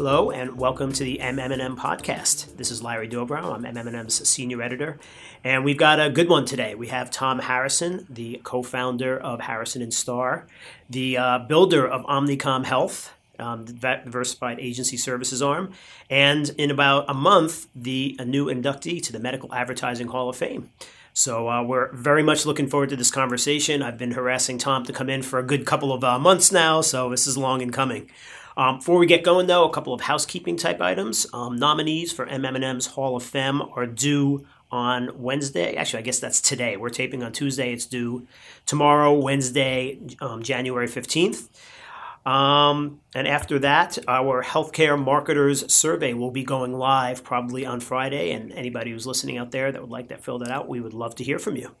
Hello and welcome to the MM&M podcast. This is Larry Dobrow. I'm MM&M's senior editor, and we've got a good one today. We have Tom Harrison, the co-founder of Harrison and Star, the uh, builder of Omnicom Health, um, the diversified agency services arm, and in about a month, the a new inductee to the Medical Advertising Hall of Fame. So uh, we're very much looking forward to this conversation. I've been harassing Tom to come in for a good couple of uh, months now, so this is long in coming. Um, before we get going, though, a couple of housekeeping type items. Um, nominees for MM&M's Hall of Fame are due on Wednesday. Actually, I guess that's today. We're taping on Tuesday. It's due tomorrow, Wednesday, um, January 15th. Um, and after that, our healthcare marketers survey will be going live probably on Friday. And anybody who's listening out there that would like to fill that out, we would love to hear from you.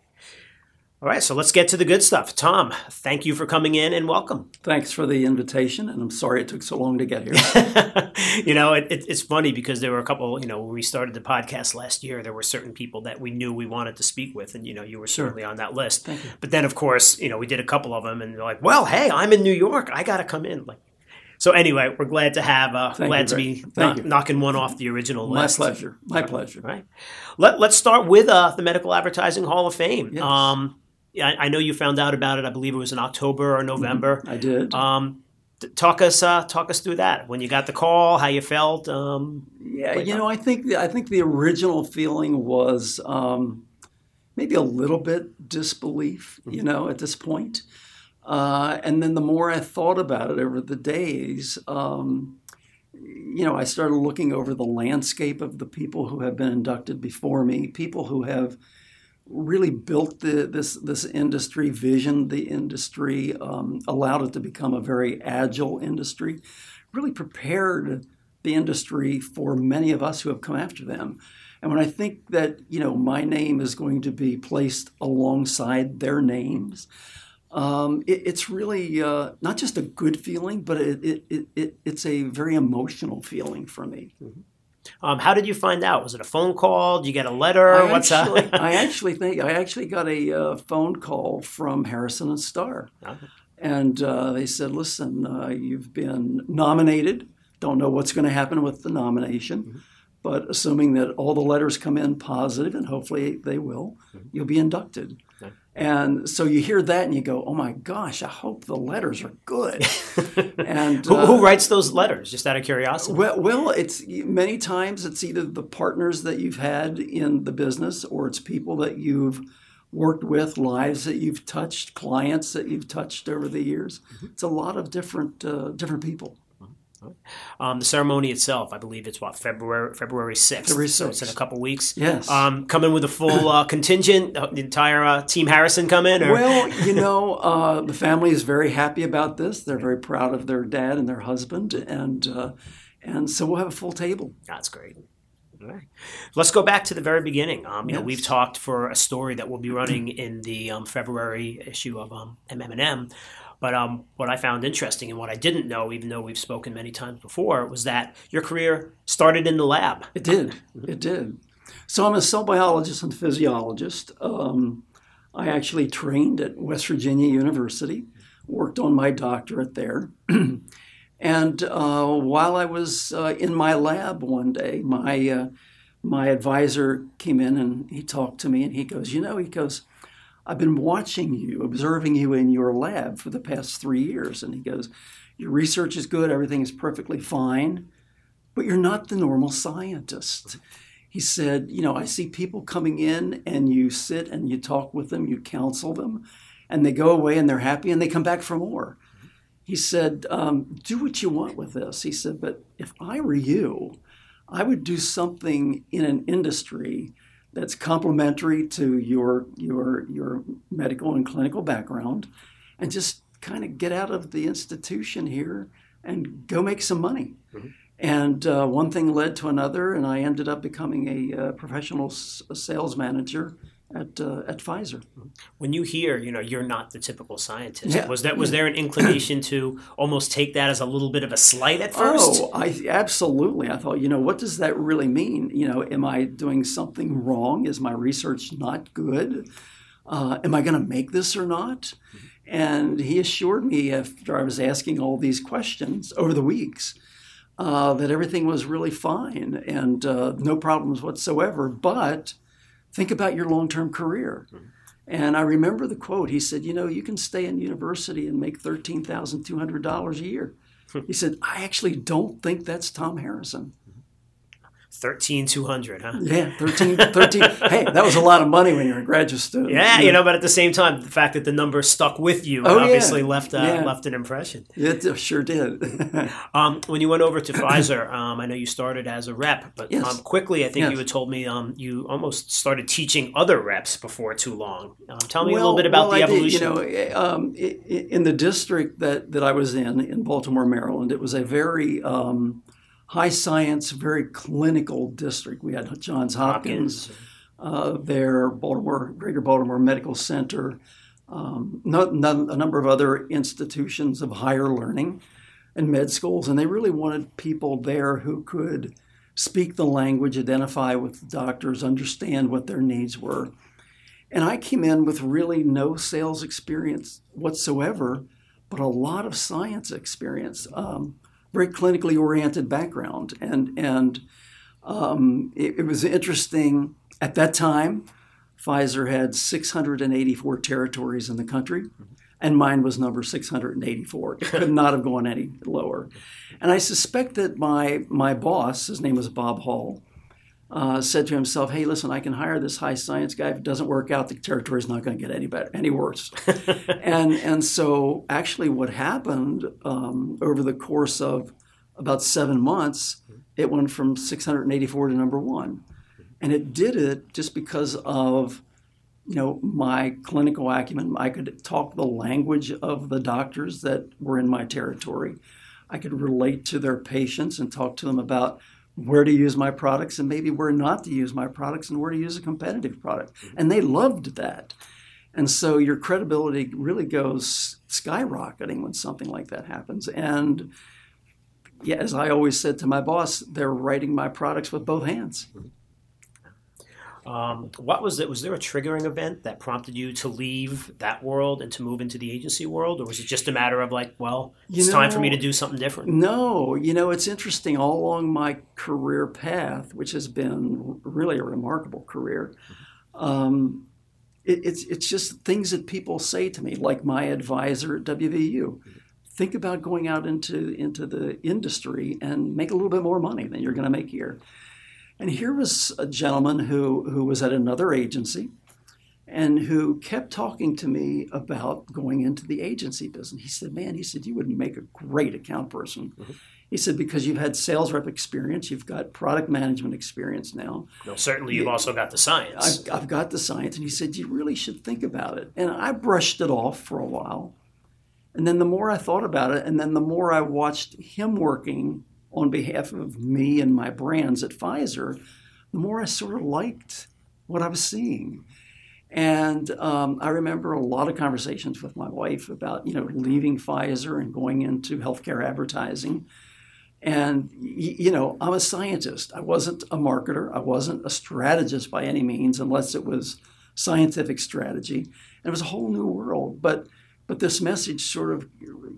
All right, so let's get to the good stuff. Tom, thank you for coming in and welcome. Thanks for the invitation, and I'm sorry it took so long to get here. you know, it, it, it's funny because there were a couple, you know, when we started the podcast last year, there were certain people that we knew we wanted to speak with, and, you know, you were certainly on that list. But then, of course, you know, we did a couple of them, and they're like, well, hey, I'm in New York. I got to come in. Like, so anyway, we're glad to have, uh, glad you, to be you. knocking one off the original My list. pleasure. My pleasure. Right. Let, let's start with uh, the Medical Advertising Hall of Fame. Yes. Um, I, I know you found out about it. I believe it was in October or November. I did. Um, talk us uh, talk us through that. When you got the call, how you felt. Um, yeah, you know, I think the, I think the original feeling was um, maybe a little bit disbelief. You know, at this point, uh, and then the more I thought about it over the days. Um, you know, I started looking over the landscape of the people who have been inducted before me, people who have really built the, this this industry, visioned the industry, um, allowed it to become a very agile industry, really prepared the industry for many of us who have come after them. And when I think that you know my name is going to be placed alongside their names, um, it, it's really uh, not just a good feeling, but it, it, it, it, it's a very emotional feeling for me. Um, how did you find out? Was it a phone call? Did you get a letter? I What's actually, that? I actually think I actually got a uh, phone call from Harrison and Star, Okay. and uh, they said, "Listen, uh, you've been nominated. Don't know what's going to happen with the nomination, but assuming that all the letters come in positive, and hopefully they will, you'll be inducted." And so you hear that and you go, "Oh my gosh! I hope the letters are good." and who, uh, who writes those letters? Just out of curiosity. well, well, it's many times it's either the partners that you've had in the business, or it's people that you've worked with, lives that you've touched, clients that you've touched over the years. It's a lot of different uh, different people. Um, the ceremony itself, I believe it's what February February sixth. So it's in a couple weeks. Yes. Um, coming with a full uh, contingent, uh, the entire uh, team Harrison come in. Or? Well, you know, uh, the family is very happy about this. They're very proud of their dad and their husband, and uh, and so we'll have a full table. That's great. All right. Let's go back to the very beginning. Um, you know, we've talked for a story that will be running in the um, February issue of um, MM&M. But um, what I found interesting and what I didn't know, even though we've spoken many times before, was that your career started in the lab. It did. It did. So I'm a cell biologist and physiologist. Um, I actually trained at West Virginia University, worked on my doctorate there. and uh, while I was uh, in my lab one day, my uh, my advisor came in and he talked to me and he goes, you know, he goes, I've been watching you, observing you in your lab for the past three years, and he goes, your research is good, everything is perfectly fine but you're not the normal scientist. He said, You know, I see people coming in and you sit and you talk with them, you counsel them, and they go away and they're happy and they come back for more. He said, um, Do what you want with this. He said, But if I were you, I would do something in an industry that's complementary to your, your, your medical and clinical background and just kind of get out of the institution here and go make some money. And uh, one thing led to another, and I ended up becoming a uh, professional s- sales manager at uh, at Pfizer. When you hear, you know, you're not the typical scientist. Yeah. Was that was there an inclination to almost take that as a little bit of a slight at first? Oh, I absolutely. I thought, you know, what does that really mean? You know, am I doing something wrong? Is my research not good? Uh, am I going to make this or not? And he assured me after I was asking all these questions over the weeks uh, that everything was really fine and uh, no problems whatsoever. But think about your long term career. Mm-hmm. And I remember the quote. He said, You know, you can stay in university and make $13,200 a year. he said, I actually don't think that's Tom Harrison. 13200 huh yeah 13 13 hey that was a lot of money when you were a graduate student yeah, you know but at the same time the fact that the number stuck with you oh, obviously yeah. left uh, yeah. left an impression it sure did um, when you went over to pfizer um, i know you started as a rep but yes. um, quickly i think yes. you had told me um, you almost started teaching other reps before too long um, tell me well, a little bit about well, the I evolution did, you know um, in the district that, that i was in in baltimore maryland it was a very high science, very clinical district. We had Johns Hopkins, Hopkins. Uh, there, Baltimore, Greater Baltimore Medical Center, um, not, not, a number of other institutions of higher learning and med schools, and they really wanted people there who could speak the language, identify with the doctors, understand what their needs were. And I came in with really no sales experience whatsoever, but a lot of science experience. Um, very clinically oriented background, and and um, it, it, was interesting at that time. Pfizer had 684 territories in the country, and mine was number 684. It could not have gone any lower. And I suspect that my my boss, his name was Bob Hall, uh, said to himself, "Hey, listen, I can hire this high science guy. If it doesn't work out, the territory is not going to get any better, any worse." and and so actually, what happened um, over the course of about seven months, it went from 684 to number one, and it did it just because of you know my clinical acumen. I could talk the language of the doctors that were in my territory. I could relate to their patients and talk to them about where to use my products and maybe where not to use my products and where to use a competitive product. Mm-hmm. And they loved that. And so your credibility really goes skyrocketing when something like that happens. And yeah, as I always said to my boss, they're writing my products with both hands. Um, what was it? Was there a triggering event that prompted you to leave that world and to move into the agency world, or was it just a matter of like, well, it's know, time for me to do something different? No, you know, it's interesting. All along my career path, which has been really a remarkable career, um, it, it's it's just things that people say to me, like my advisor at WVU. Think about going out into into the industry and make a little bit more money than you're going to make here. And here was a gentleman who, who was at another agency and who kept talking to me about going into the agency business. He said, Man, he said, you would make a great account person. Mm-hmm. He said, because you've had sales rep experience, you've got product management experience now. Well, certainly you've also got the science. I've, I've got the science. And he said, You really should think about it. And I brushed it off for a while. And then the more I thought about it, and then the more I watched him working on behalf of me and my brands at Pfizer, the more I sort of liked what I was seeing. And um, I remember a lot of conversations with my wife about, you know, leaving Pfizer and going into healthcare advertising. And, you know, I'm a scientist. I wasn't a marketer. I wasn't a strategist by any means, unless it was scientific strategy. And it was a whole new world. But but this message sort of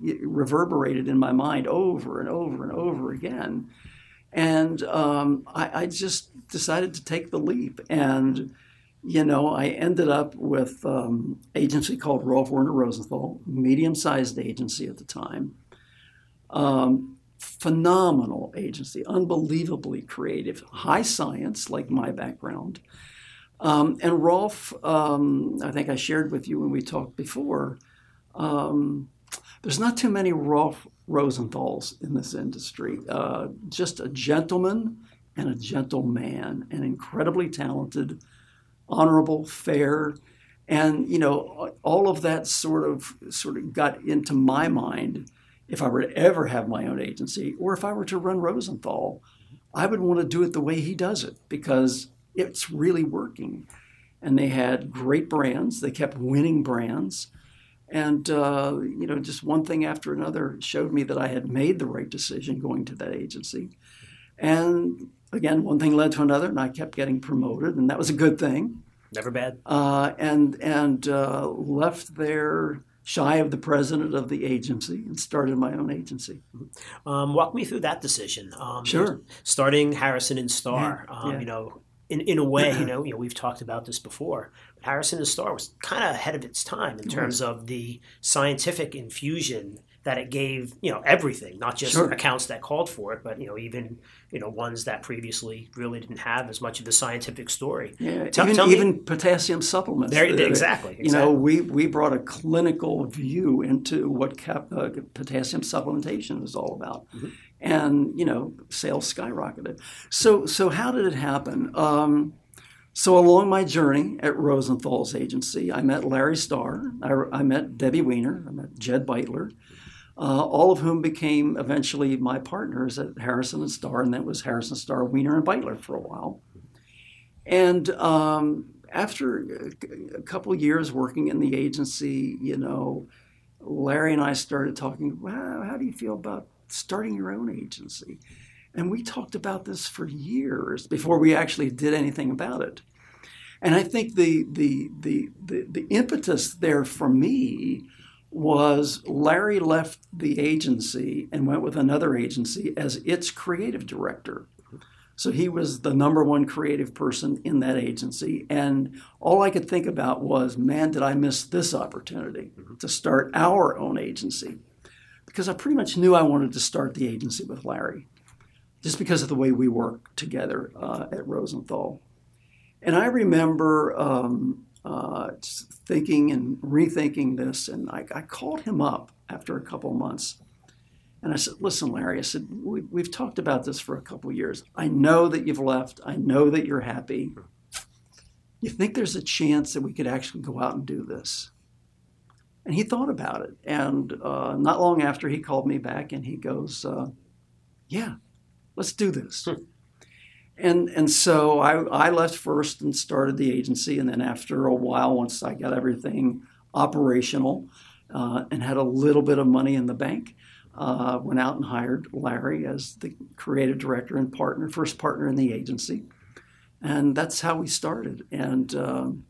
reverberated in my mind over and over and over again. And um, I, I, just decided to take the leap. And, you know, I ended up with um, agency called Rolf Werner Rosenthal, medium-sized agency at the time. Um, phenomenal agency, unbelievably creative, high science, like my background. Um, and Rolf, um, I think I shared with you when we talked before, um, there's not too many Rolf Rosenthals in this industry. Uh, just a gentleman and a gentleman, and incredibly talented, honorable, fair, and you know all of that sort of sort of got into my mind. If I were to ever have my own agency, or if I were to run Rosenthal, I would want to do it the way he does it because it's really working. And they had great brands. They kept winning brands. And, uh, you know, just one thing after another showed me that I had made the right decision going to that agency. And again, one thing led to another, and I kept getting promoted, and that was a good thing. Never bad. Uh, and and uh, left there shy of the president of the agency and started my own agency. Um, walk me through that decision. Um, Sure. Starting Harrison and Star, Yeah, um, yeah. you know, in, in a way, you know, you know, we've talked about this before. Harrison and Star was kind of ahead of its time in terms of the scientific infusion that it gave, you know, everything, not just Sure. accounts that called for it, but you know, even you know, ones that previously really didn't have as much of the scientific story. Yeah, Tell- even, tell me- even potassium supplements. There, Uh, exactly, You know, we, we brought a clinical view into what cap, uh, potassium supplementation is all about. Mm-hmm. And, you know, sales skyrocketed. So, so how did it happen? Um, so along my journey at Rosenthal's agency, I met Larry Star, I, I met Debbie Weiner, I met Jed Beitler, uh, all of whom became eventually my partners at Harrison and Star, and that was Harrison, Star, Weiner, and Beitler for a while. And um, after a- couple years working in the agency, you know, Larry and I started talking. Wow, how do you feel about starting your own agency? And we talked about this for years before we actually did anything about it. And I think the the the the, the impetus there for me was Larry left the agency and went with another agency as its creative director. So he was the number one creative person in that agency. And all I could think about was, man, did I miss this opportunity mm-hmm. to start our own agency? Because I pretty much knew I wanted to start the agency with Larry, just because of the way we work together uh, at Rosenthal. And I remember um, uh, thinking and rethinking this, and I, I called him up after a couple months. And I said, Listen, Larry, I said, we, We've talked about this for a couple of years. I know that you've left. I know that you're happy. You think there's a chance that we could actually go out and do this? And he thought about it. And uh, not long after, he called me back and he goes, uh, Yeah, let's do this. And, and so I, I left first and started the agency. And then after a while, once I got everything operational uh, and had a little bit of money in the bank, uh, went out and hired Larry as the creative director and partner, first partner in the agency. And that's how we started. And um,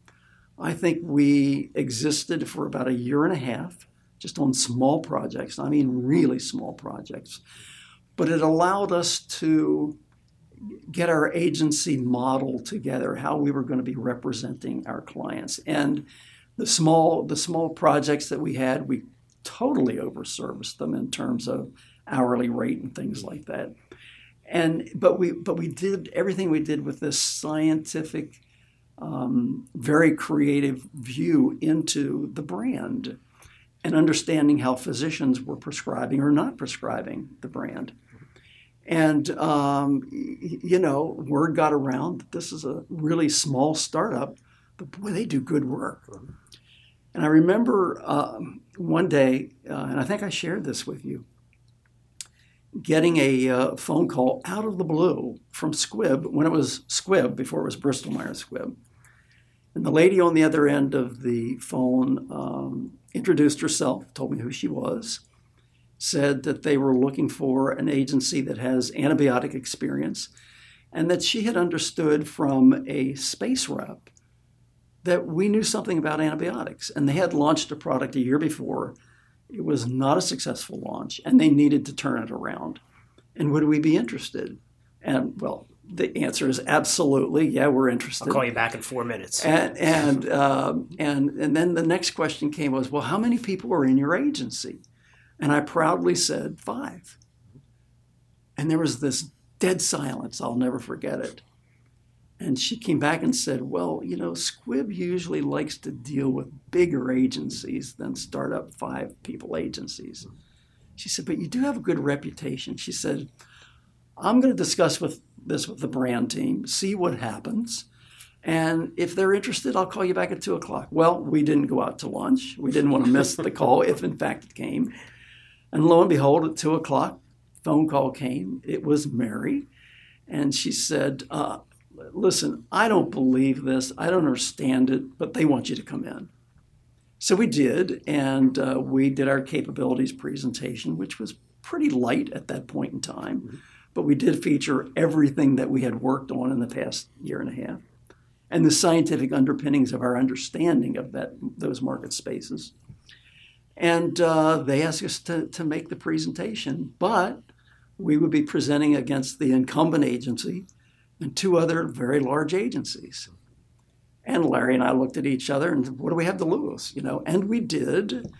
I think we existed for about a year and a half, just on small projects. I mean, really small projects. But it allowed us to get our agency model together, how we were going to be representing our clients. And the small, the small projects that we had, we totally overserviced them in terms of hourly rate and things like that. And but we but we did everything we did with this scientific, um, very creative view into the brand, and understanding how physicians were prescribing or not prescribing the brand. And um, you know, word got around that this is a really small startup, but boy, they do good work. And I remember um, one day, uh, and I think I shared this with you, getting a uh, phone call out of the blue from Squibb when it was Squibb before it was Bristol Myers Squibb. And the lady on the other end of the phone um, introduced herself, told me who she was, said that they were looking for an agency that has antibiotic experience, and that she had understood from a space rep that we knew something about antibiotics. And they had launched a product a year before. It was not a successful launch, and they needed to turn it around. And would we be interested? And well, the answer is absolutely. Yeah, we're interested. I'll call you back in four minutes. And and um, and and then the next question came was, well, how many people are in your agency? And I proudly said five. And there was this dead silence. I'll never forget it. And she came back and said, well, you know, Squibb usually likes to deal with bigger agencies than startup five people agencies. She said, but you do have a good reputation. She said, I'm going to discuss with this with the brand team, see what happens. And if they're interested, I'll call you back at two o'clock. Well, we didn't go out to lunch. We didn't want to miss the call if, in fact, it came. And lo and behold, at two o'clock, phone call came. It was Mary. And she said, uh, Listen, I don't believe this. I don't understand it, but they want you to come in. So we did. And uh, we did our capabilities presentation, which was pretty light at that point in time. But we did feature everything that we had worked on in the past year and a half and the scientific underpinnings of our understanding of that those market spaces. And uh, they asked us to, to make the presentation, but we would be presenting against the incumbent agency and two other very large agencies. And Larry and I looked at each other and what do we have to lose? You know, and we did.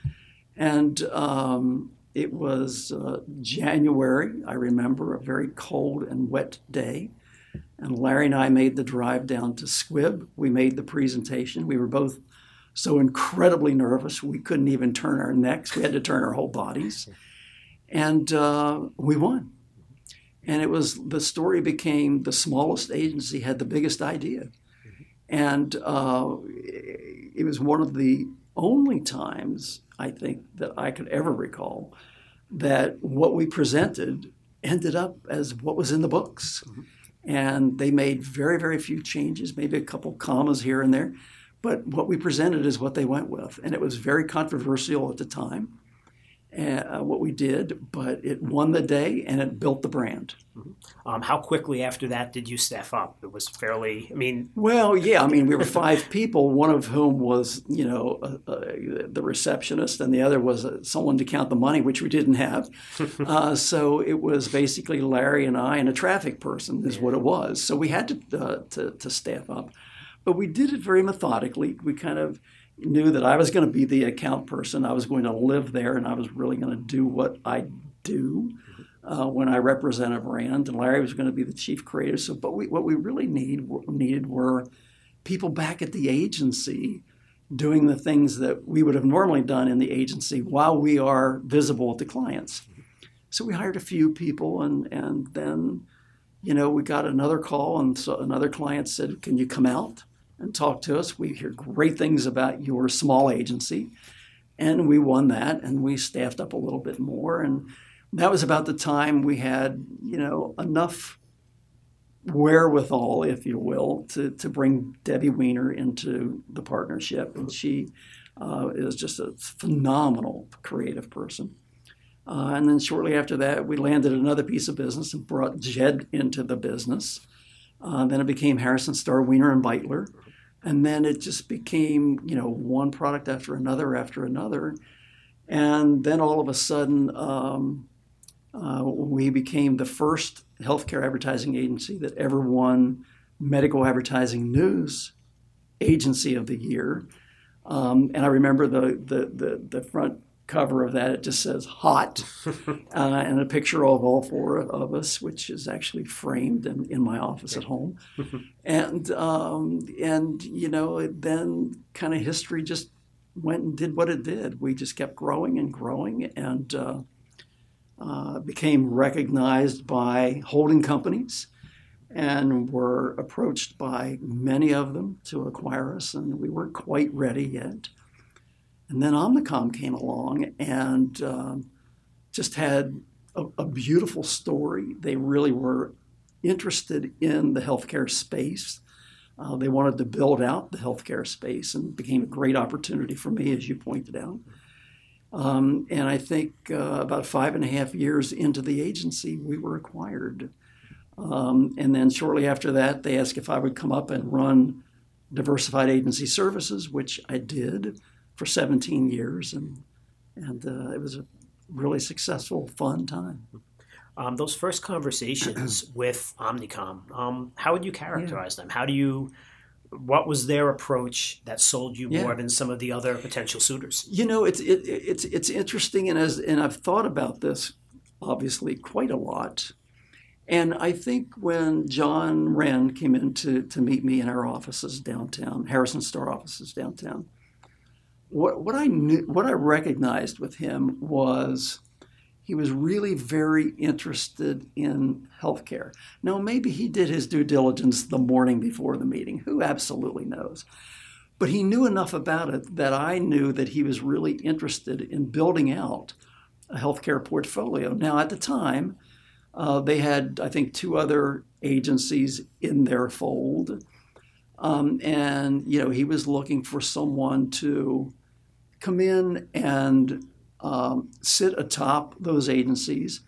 And um, it was uh, January, I remember, a very cold and wet day. And Larry and I made the drive down to Squibb. We made the presentation. We were both so incredibly nervous we couldn't even turn our necks. We had to turn our whole bodies. And uh, we won. And it was the story became the smallest agency had the biggest idea. And uh, it was one of the only times I think that I could ever recall that what we presented ended up as what was in the books. Mm-hmm. And they made very, very few changes, maybe a couple commas here and there. But what we presented is what they went with. And it was very controversial at the time uh, what we did, but it won the day and it built the brand. Mm-hmm. Um, how quickly after that did you staff up? It was fairly, I mean. Well, yeah, I mean, we were five people, one of whom was, you know, uh, uh, the receptionist, and the other was uh, someone to count the money, which we didn't have. Uh, so it was basically Larry and I and a traffic person, is what it was. So we had to, uh, to, to staff up. But we did it very methodically. We kind of, knew that I was going to be the account person. I was going to live there, and I was really going to do what I do uh, when I represent a brand. And Larry was going to be the chief creative. So, but we, what we really need needed were people back at the agency doing the things that we would have normally done in the agency while we are visible to clients. So we hired a few people, and and then, you know, we got another call, and so another client said, "Can you come out?" And talk to us. We hear great things about your small agency. And we won that and we staffed up a little bit more. And that was about the time we had, you know, enough wherewithal, if you will, to, to bring Debbie Weiner into the partnership. And she uh, is just a phenomenal creative person. Uh, and then shortly after that, we landed another piece of business and brought Jed into the business. Uh, then it became Harrison Star, Weiner, and Beitler and then it just became you know one product after another after another. And then all of a sudden um, uh, we became the first healthcare advertising agency that ever won medical advertising news agency of the year. Um, and i remember the, the, the, the front cover of that, it just says hot uh, and a picture of all four of us, which is actually framed in, in my office at home. and, um, and, you know, then kind of history just went and did what it did. We just kept growing and growing and uh, uh, became recognized by holding companies and were approached by many of them to acquire us, and we weren't quite ready yet. And then Omnicom came along and um, just had a, a, beautiful story. They really were interested in the healthcare space. Uh, they wanted to build out the healthcare space and became a great opportunity for me, as you pointed out. Um, and I think uh, about five and a half years into the agency, we were acquired. Um, and then shortly after that, they asked if I would come up and run diversified agency services, which I did for 17 years, and and uh, it was a really successful, fun time. Um, those first conversations with Omnicom, um, how would you characterize yeah. them? How do you, what was their approach that sold you yeah. more than some of the other potential suitors? You know, it's it, it's it's interesting, and as and I've thought about this obviously quite a lot. And I think when John Wren came in to, to meet me in our offices downtown, Harrison Star offices downtown, what, what I knew, what I recognized with him was he was really very interested in healthcare. Now, maybe he did his due diligence the morning before the meeting. Who absolutely knows? But he knew enough about it that I knew that he was really interested in building out a healthcare portfolio. Now, at the time, uh, they had, I think, two other agencies in their fold. Um, and, you know, he was looking for someone to come in and um, sit atop those agencies,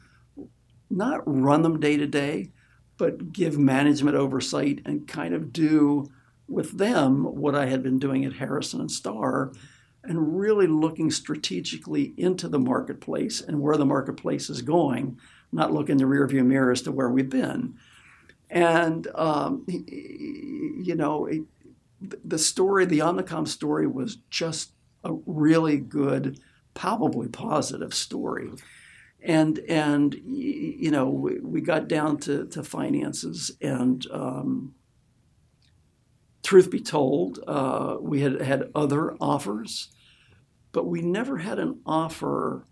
not run them day to day, but give management oversight and kind of do with them what I had been doing at Harrison and Star and really looking strategically into the marketplace and where the marketplace is going, not look in the rearview mirror as to where we've been. And, um, you know, it, the story, the Omnicom story was just a really good, palpably positive story. And, and you know, we, we got down to, to finances and, um, truth be told, uh, we had had other offers, but we never had an offer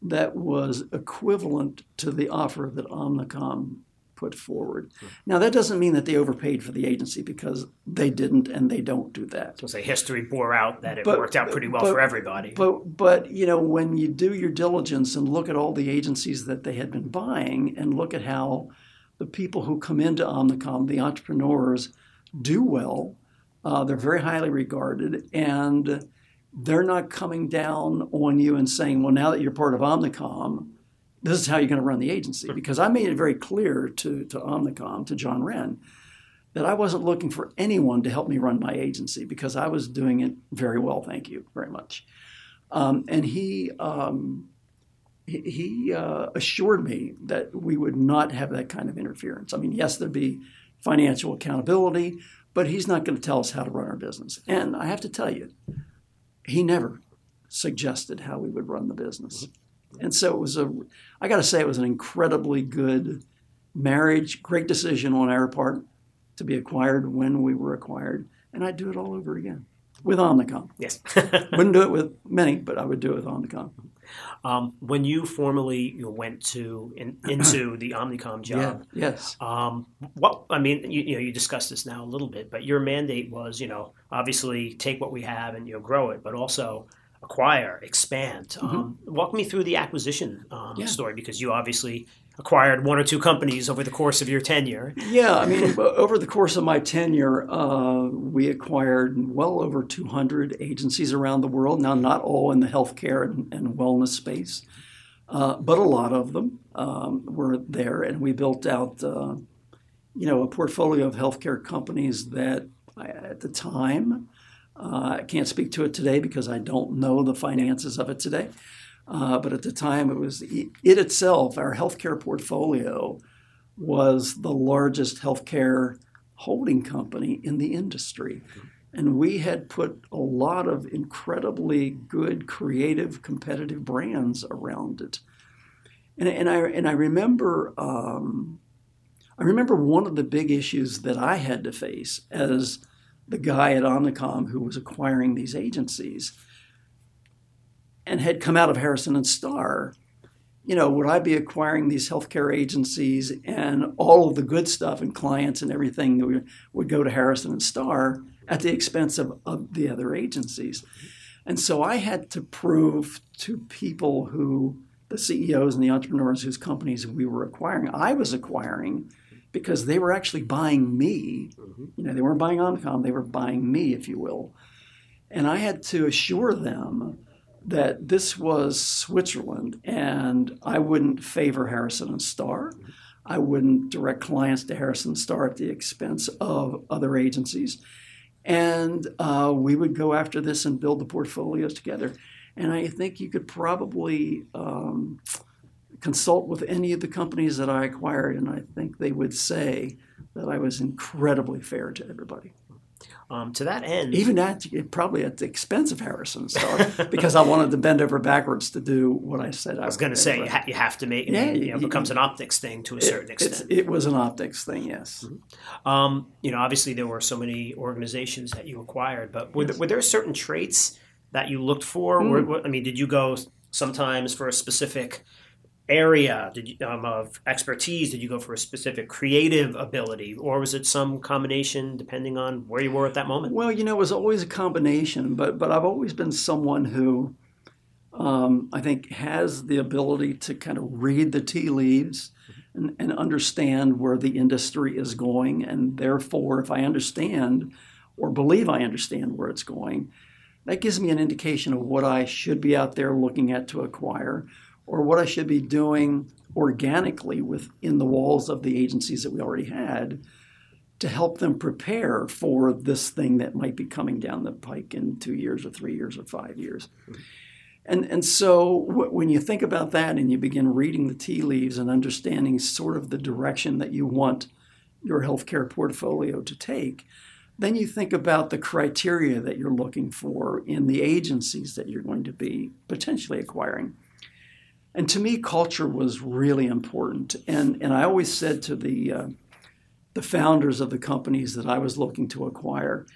that was equivalent to the offer that Omnicom put forward. Now, that doesn't mean that they overpaid for the agency because they didn't and they don't do that. So, say history bore out that it but, worked out pretty well but, for everybody. But, but, you know, when you do your diligence and look at all the agencies that they had been buying and look at how the people who come into Omnicom, the entrepreneurs, do well. Uh, they're very highly regarded, and they're not coming down on you and saying, "Well, now that you're part of Omnicom, this is how you're going to run the agency." Because I made it very clear to to Omnicom, to John Wren, that I wasn't looking for anyone to help me run my agency because I was doing it very well. Thank you very much. Um, and he um, he uh, assured me that we would not have that kind of interference. I mean, yes, there'd be financial accountability, but he's not going to tell us how to run our business. And I have to tell you, he never suggested how we would run the business. And so it was a, I got to say, it was an incredibly good marriage, great decision on our part to be acquired when we were acquired. And I'd do it all over again with Omnicom. Yes. Wouldn't do it with many, but I would do it with Omnicom. Um, when you formally went to in, into the Omnicom job, yeah, yes. Um, what I mean, you, you, know, you discussed this now a little bit, but your mandate was, you know, obviously take what we have and you know grow it, but also acquire, expand. Mm-hmm. Um, walk me through the acquisition um, yeah. story because you obviously acquired one or two companies over the course of your tenure. Yeah, I mean, over the course of my tenure, uh, we acquired well over 200 agencies around the world. Now, not all in the healthcare and, and wellness space, uh, but a lot of them um, were there, and we built out, uh, you know, a portfolio of healthcare companies that, at the time, uh, I can't speak to it today because I don't know the finances of it today. Uh, but at the time, it was it itself, our healthcare portfolio was the largest healthcare holding company in the industry. And we had put a lot of incredibly good, creative, competitive brands around it. And, and I and I remember um, I remember one of the big issues that I had to face as the guy at Omnicom who was acquiring these agencies and had come out of Harrison and Star, you know, would I be acquiring these healthcare agencies and all of the good stuff and clients and everything that would, go to Harrison and Star at the expense of, of the other agencies? And so I had to prove to people who, the CEOs and the entrepreneurs whose companies we were acquiring, I was acquiring because they were actually buying me. Mm-hmm. You know, they weren't buying Omnicom, they were buying me, if you will. And I had to assure them that this was Switzerland and I wouldn't favor Harrison and Star. I wouldn't direct clients to Harrison and Star at the expense of other agencies. And uh, we would go after this and build the portfolios together. And I think you could probably um, consult with any of the companies that I acquired, and I think they would say that I was incredibly fair to everybody. Um, to that end, even at probably at the expense of Harrison because I wanted to bend over backwards to do what I said. I, I was going to say you, ha- you, have to make. Yeah, you know, it becomes an optics thing to a certain extent. It was an optics thing, yes. Mm-hmm. Um, you know, obviously there were so many organizations that you acquired, but were, yes. there, were there certain traits that you looked for? Mm. Were, I mean, did you go sometimes for a specific area did you, um, of expertise? Did you go for a specific creative ability, or was it some combination depending on where you were at that moment? Well, you know, it was always a combination, but but I've always been someone who um, I think has the ability to kind of read the tea leaves and, and understand where the industry is going, and therefore, if I understand or believe I understand where it's going, that gives me an indication of what I should be out there looking at to acquire or what I should be doing organically within the walls of the agencies that we already had to help them prepare for this thing that might be coming down the pike in two years or three years or five years. And, and so w- when you think about that and you begin reading the tea leaves and understanding sort of the direction that you want your healthcare portfolio to take, then you think about the criteria that you're looking for in the agencies that you're going to be potentially acquiring. And to me, culture was really important. And, and I always said to the, uh, the founders of the companies that I was looking to acquire,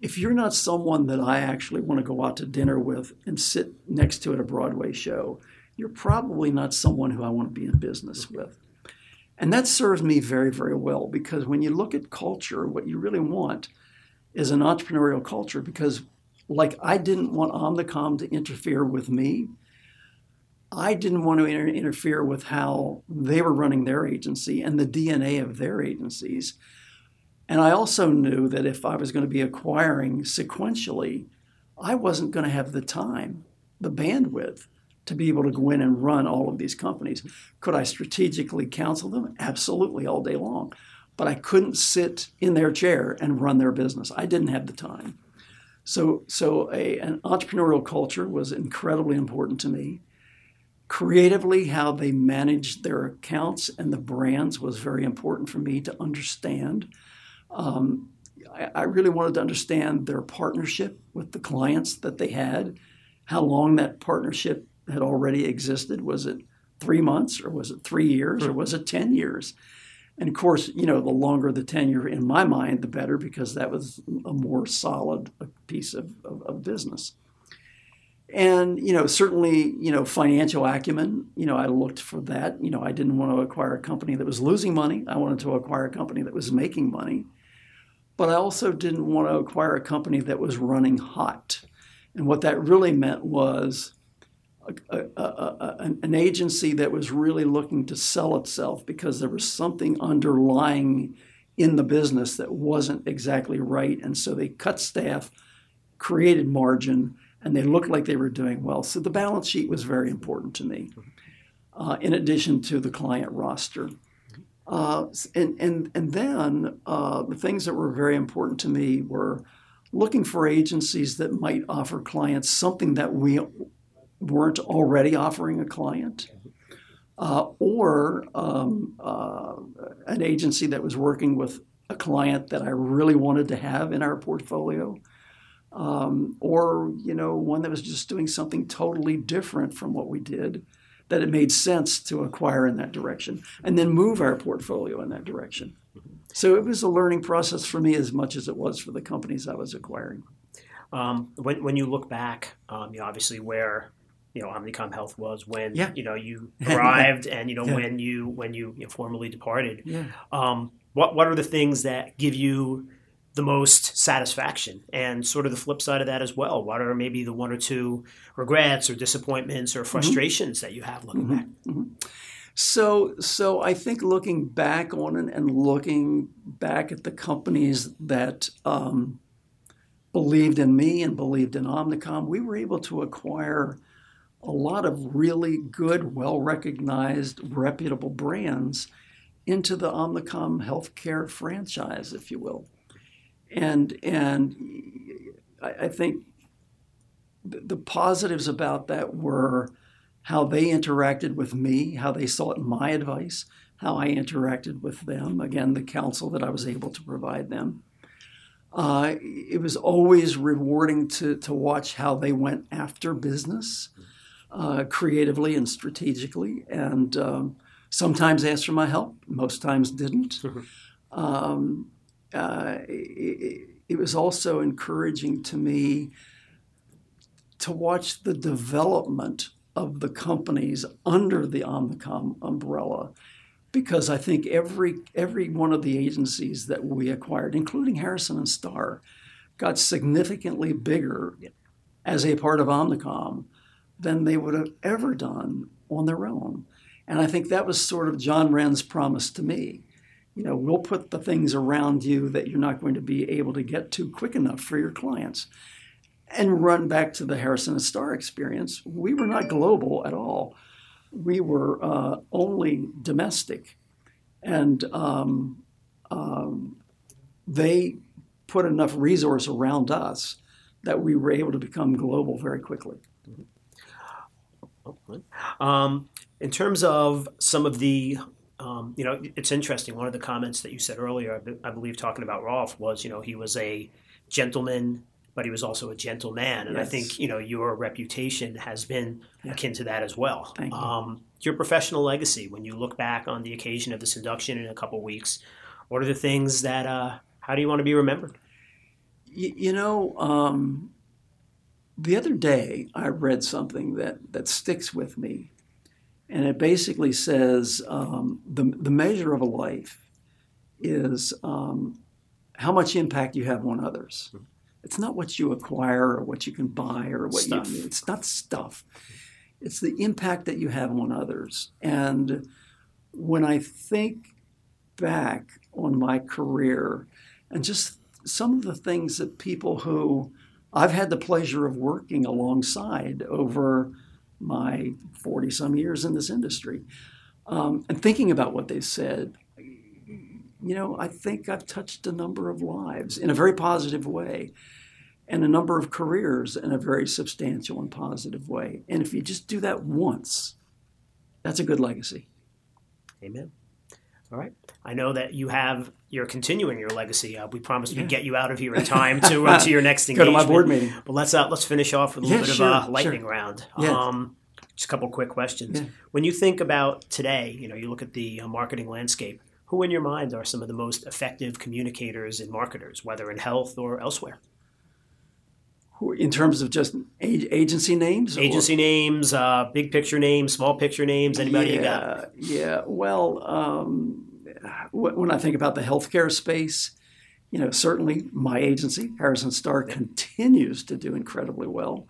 if you're not someone that I actually want to go out to dinner with and sit next to at a Broadway show, you're probably not someone who I want to be in business with. And that serves me very, very well because when you look at culture, what you really want is an entrepreneurial culture because, like, I didn't want Omnicom to interfere with me. I didn't want to inter- interfere with how they were running their agency and the DNA of their agencies. And I also knew that if I was going to be acquiring sequentially, I wasn't going to have the time, the bandwidth to be able to go in and run all of these companies. Could I strategically counsel them? Absolutely, all day long. But I couldn't sit in their chair and run their business. I didn't have the time. So, so a, an entrepreneurial culture was incredibly important to me. Creatively, how they managed their accounts and the brands was very important for me to understand. Um, I, I really wanted to understand their partnership with the clients that they had, how long that partnership had already existed. Was it three months, or was it three years, or was it 10 years? And of course, you know, the longer the tenure in my mind, the better, because that was a more solid piece of, of, of business. And, you know, certainly, you know, financial acumen, you know, I looked for that. You know, I didn't want to acquire a company that was losing money. I wanted to acquire a company that was making money. But I also didn't want to acquire a company that was running hot. And what that really meant was a, a, a, an agency that was really looking to sell itself because there was something underlying in the business that wasn't exactly right. And so they cut staff, created margin, and they looked like they were doing well. So the balance sheet was very important to me, uh, in addition to the client roster. Uh, and, and, and then uh, the things that were very important to me were looking for agencies that might offer clients something that we weren't already offering a client, uh, or um, uh, an agency that was working with a client that I really wanted to have in our portfolio. Um, or you know one that was just doing something totally different from what we did that it made sense to acquire in that direction and then move our portfolio in that direction. So it was a learning process for me as much as it was for the companies I was acquiring. Um, when, when you look back, um, you know, obviously where you know Omnicom Health was when yeah. you know you arrived and you know yeah. when you when you, you know, formally departed. Yeah. Um, what what are the things that give you the most satisfaction and sort of the flip side of that as well what are maybe the one or two regrets or disappointments or mm-hmm. frustrations mm-hmm. that you have looking mm-hmm. back mm-hmm. so so i think looking back on it and looking back at the companies that um, believed in me and believed in omnicom we were able to acquire a lot of really good well recognized reputable brands into the omnicom healthcare franchise if you will and and I, I think the positives about that were how they interacted with me, how they sought my advice, how I interacted with them. Again, the counsel that I was able to provide them. Uh, it was always rewarding to, to watch how they went after business uh, creatively and strategically, and um, sometimes asked for my help, most times didn't. Um, uh, it, it, was also encouraging to me to watch the development of the companies under the Omnicom umbrella, because I think every every one of the agencies that we acquired, including Harrison and Star, got significantly bigger as a part of Omnicom than they would have ever done on their own. And I think that was sort of John Wren's promise to me you know, we'll put the things around you that you're not going to be able to get to quick enough for your clients. And run back to the Harrison and Star experience, we were not global at all. We were uh, only domestic. And um, um, they put enough resource around us that we were able to become global very quickly. Um, in terms of some of the, um, you know, it's interesting. One of the comments that you said earlier, I believe, talking about Rolf was, you know, he was a gentleman, but he was also a gentleman, and Yes. I think you know your reputation has been Yeah. akin to that as well. Thank you. Um, your professional legacy, when you look back on the occasion of this induction in a couple weeks, what are the things that? Uh, how do you want to be remembered? Y- you know, um, the other day I read something that, that sticks with me, and it basically says um, the, the measure of a life is um, how much impact you have on others. It's not what you acquire or what you can buy or what Stuff. you. It's not stuff. It's the impact that you have on others. And when I think back on my career and just some of the things that people who I've had the pleasure of working alongside over my 40 some years in this industry um, and thinking about what they said, you know, I think I've touched a number of lives in a very positive way and a number of careers in a very substantial and positive way. And if you just do that once, that's a good legacy. Amen. All right. I know that you have you're continuing your legacy. Uh, we promised Yeah. we'd get you out of here in time to uh, to your next engagement. Go to my board meeting. But let's uh, let's finish off with a little Yeah, bit sure, of a sure. lightning round. Yeah. Um, just a couple quick questions. Yeah. When you think about today, you know, you look at the uh, marketing landscape. Who in your mind are some of the most effective communicators and marketers, whether in health or elsewhere? In terms of just agency names? or- Agency names, uh, big picture names, small picture names. Anybody you got? Yeah, yeah. Well, um, when I think about the healthcare space, you know, certainly my agency, Harrison Star, continues to do incredibly well,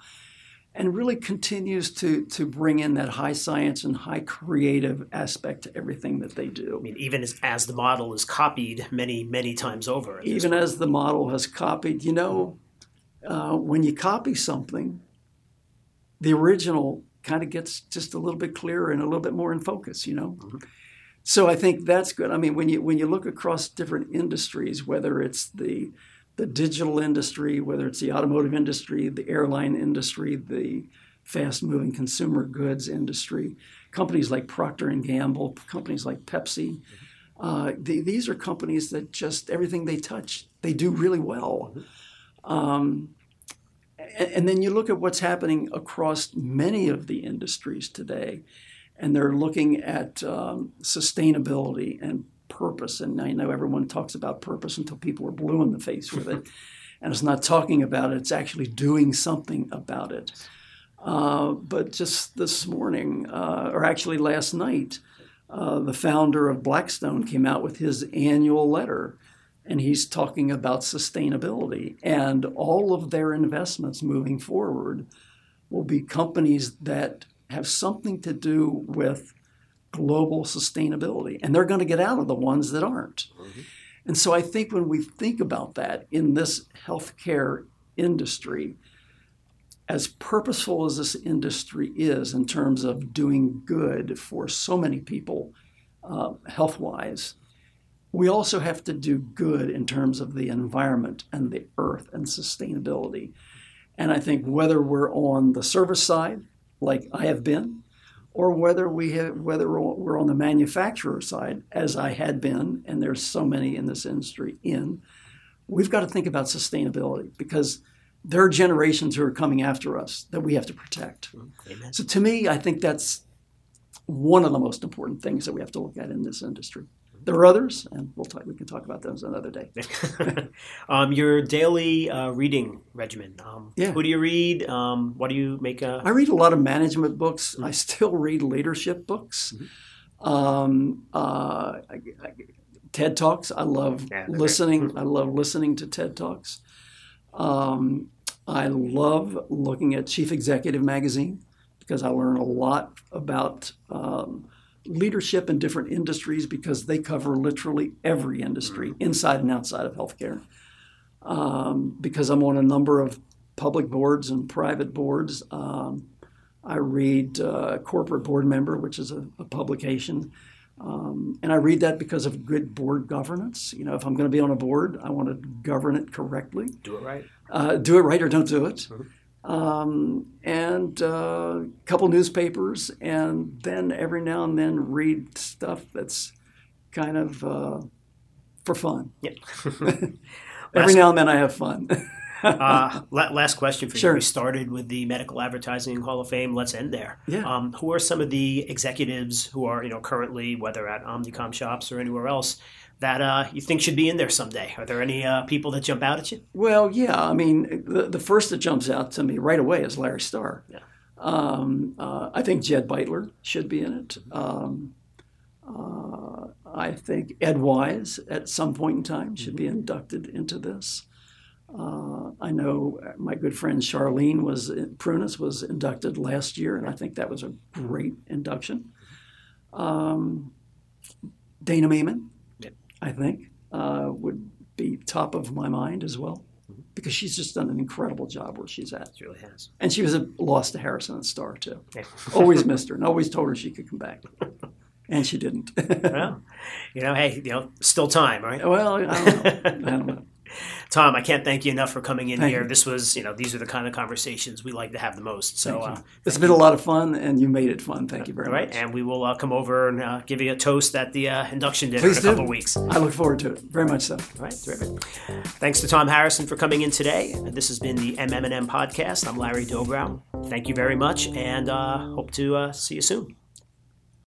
and really continues to to bring in that high science and high creative aspect to everything that they do. I mean, even as, as the model is copied many, many times over. Even as the model has copied, you know, uh, when you copy something, the original kind of gets just a little bit clearer and a little bit more in focus, you know. So I think that's good. I mean, when you when you look across different industries, whether it's the the digital industry, whether it's the automotive industry, the airline industry, the fast-moving consumer goods industry, companies like Procter and Gamble, companies like Pepsi, uh, the, these are companies that just everything they touch, they do really well. Um, and, then you look at what's happening across many of the industries today, and they're looking at um, sustainability and purpose. And I know everyone talks about purpose until people are blue in the face with it. and it's not talking about it, it's actually doing something about it. Uh, but just this morning, uh, or actually last night, uh, the founder of Blackstone came out with his annual letter, and he's talking about sustainability. And all of their investments moving forward will be companies that have something to do with global sustainability. And they're going to get out of the ones that aren't. And so I think when we think about that in this healthcare industry, as purposeful as this industry is in terms of doing good for so many people uh, health wise, we also have to do good in terms of the environment and the earth and sustainability. And I think whether we're on the service side, like I have been, or whether we have, whether we're on the manufacturer side, as I had been, and there's so many in this industry in, we've got to think about sustainability because there are generations who are coming after us that we have to protect. Amen. So to me, I think that's one of the most important things that we have to look at in this industry. There are others, and we'll talk, we can talk about those another day. um, your daily uh, reading regimen. Um, Yeah. Who do you read? Um, what do you make? A, I read a lot of management books. I still read leadership books. Um, uh, I, I, TED Talks. I love Yeah, listening. I love listening to TED Talks. Um, I love looking at Chief Executive Magazine because I learn a lot about um, leadership in different industries because they cover literally every industry inside and outside of healthcare. Um, because I'm on a number of public boards and private boards. Um, I read uh, Corporate Board Member, which is a, a publication. Um, and I read that because of good board governance. You know, if I'm going to be on a board, I want to govern it correctly. Do it right. Uh, do it right or don't do it. Um, and a uh, couple newspapers, and then every now and then read stuff that's kind of uh, for fun. Yeah. every now and then I have fun. uh, last question for sure. you. We started with the Medical Advertising Hall of Fame. Let's end there. Yeah. Um, who are some of the executives who are, you know, currently, whether at Omnicom shops or anywhere else, that uh, you think should be in there someday? Are there any uh, people that jump out at you? Well, yeah. I mean, the, the first that jumps out to me right away is Larry Star. Yeah. Um, uh, I think Jed Beitler should be in it. Um, uh, I think Ed Wise at some point in time should be inducted into this. Uh, I know my good friend Charlene was Prounis was inducted last year, and I think that was a great induction. Um, Dana Maiman. I think, uh, would be top of my mind as well, because she's just done an incredible job where she's at. It really has. And she was a loss to Harrison and Star too. Yeah. always missed her, and always told her she could come back, and she didn't. well, you know, hey, you know, still time, right? well, I don't know. I don't know. Tom, I can't thank you enough for coming in Thank here. you. This was, you know, these are the kind of conversations we like to have the most. So, uh, it's been a lot of fun, and you made it fun. Thank you very all right, much. and we will uh, come over and uh, give you a toast at the uh, induction dinner Please in a couple do. weeks. I look forward to it very much. So, All right, terrific. Thanks to Tom Harrison for coming in today. This has been the MM&M podcast. I'm Larry Dobrow. Thank you very much, and uh, hope to uh, see you soon.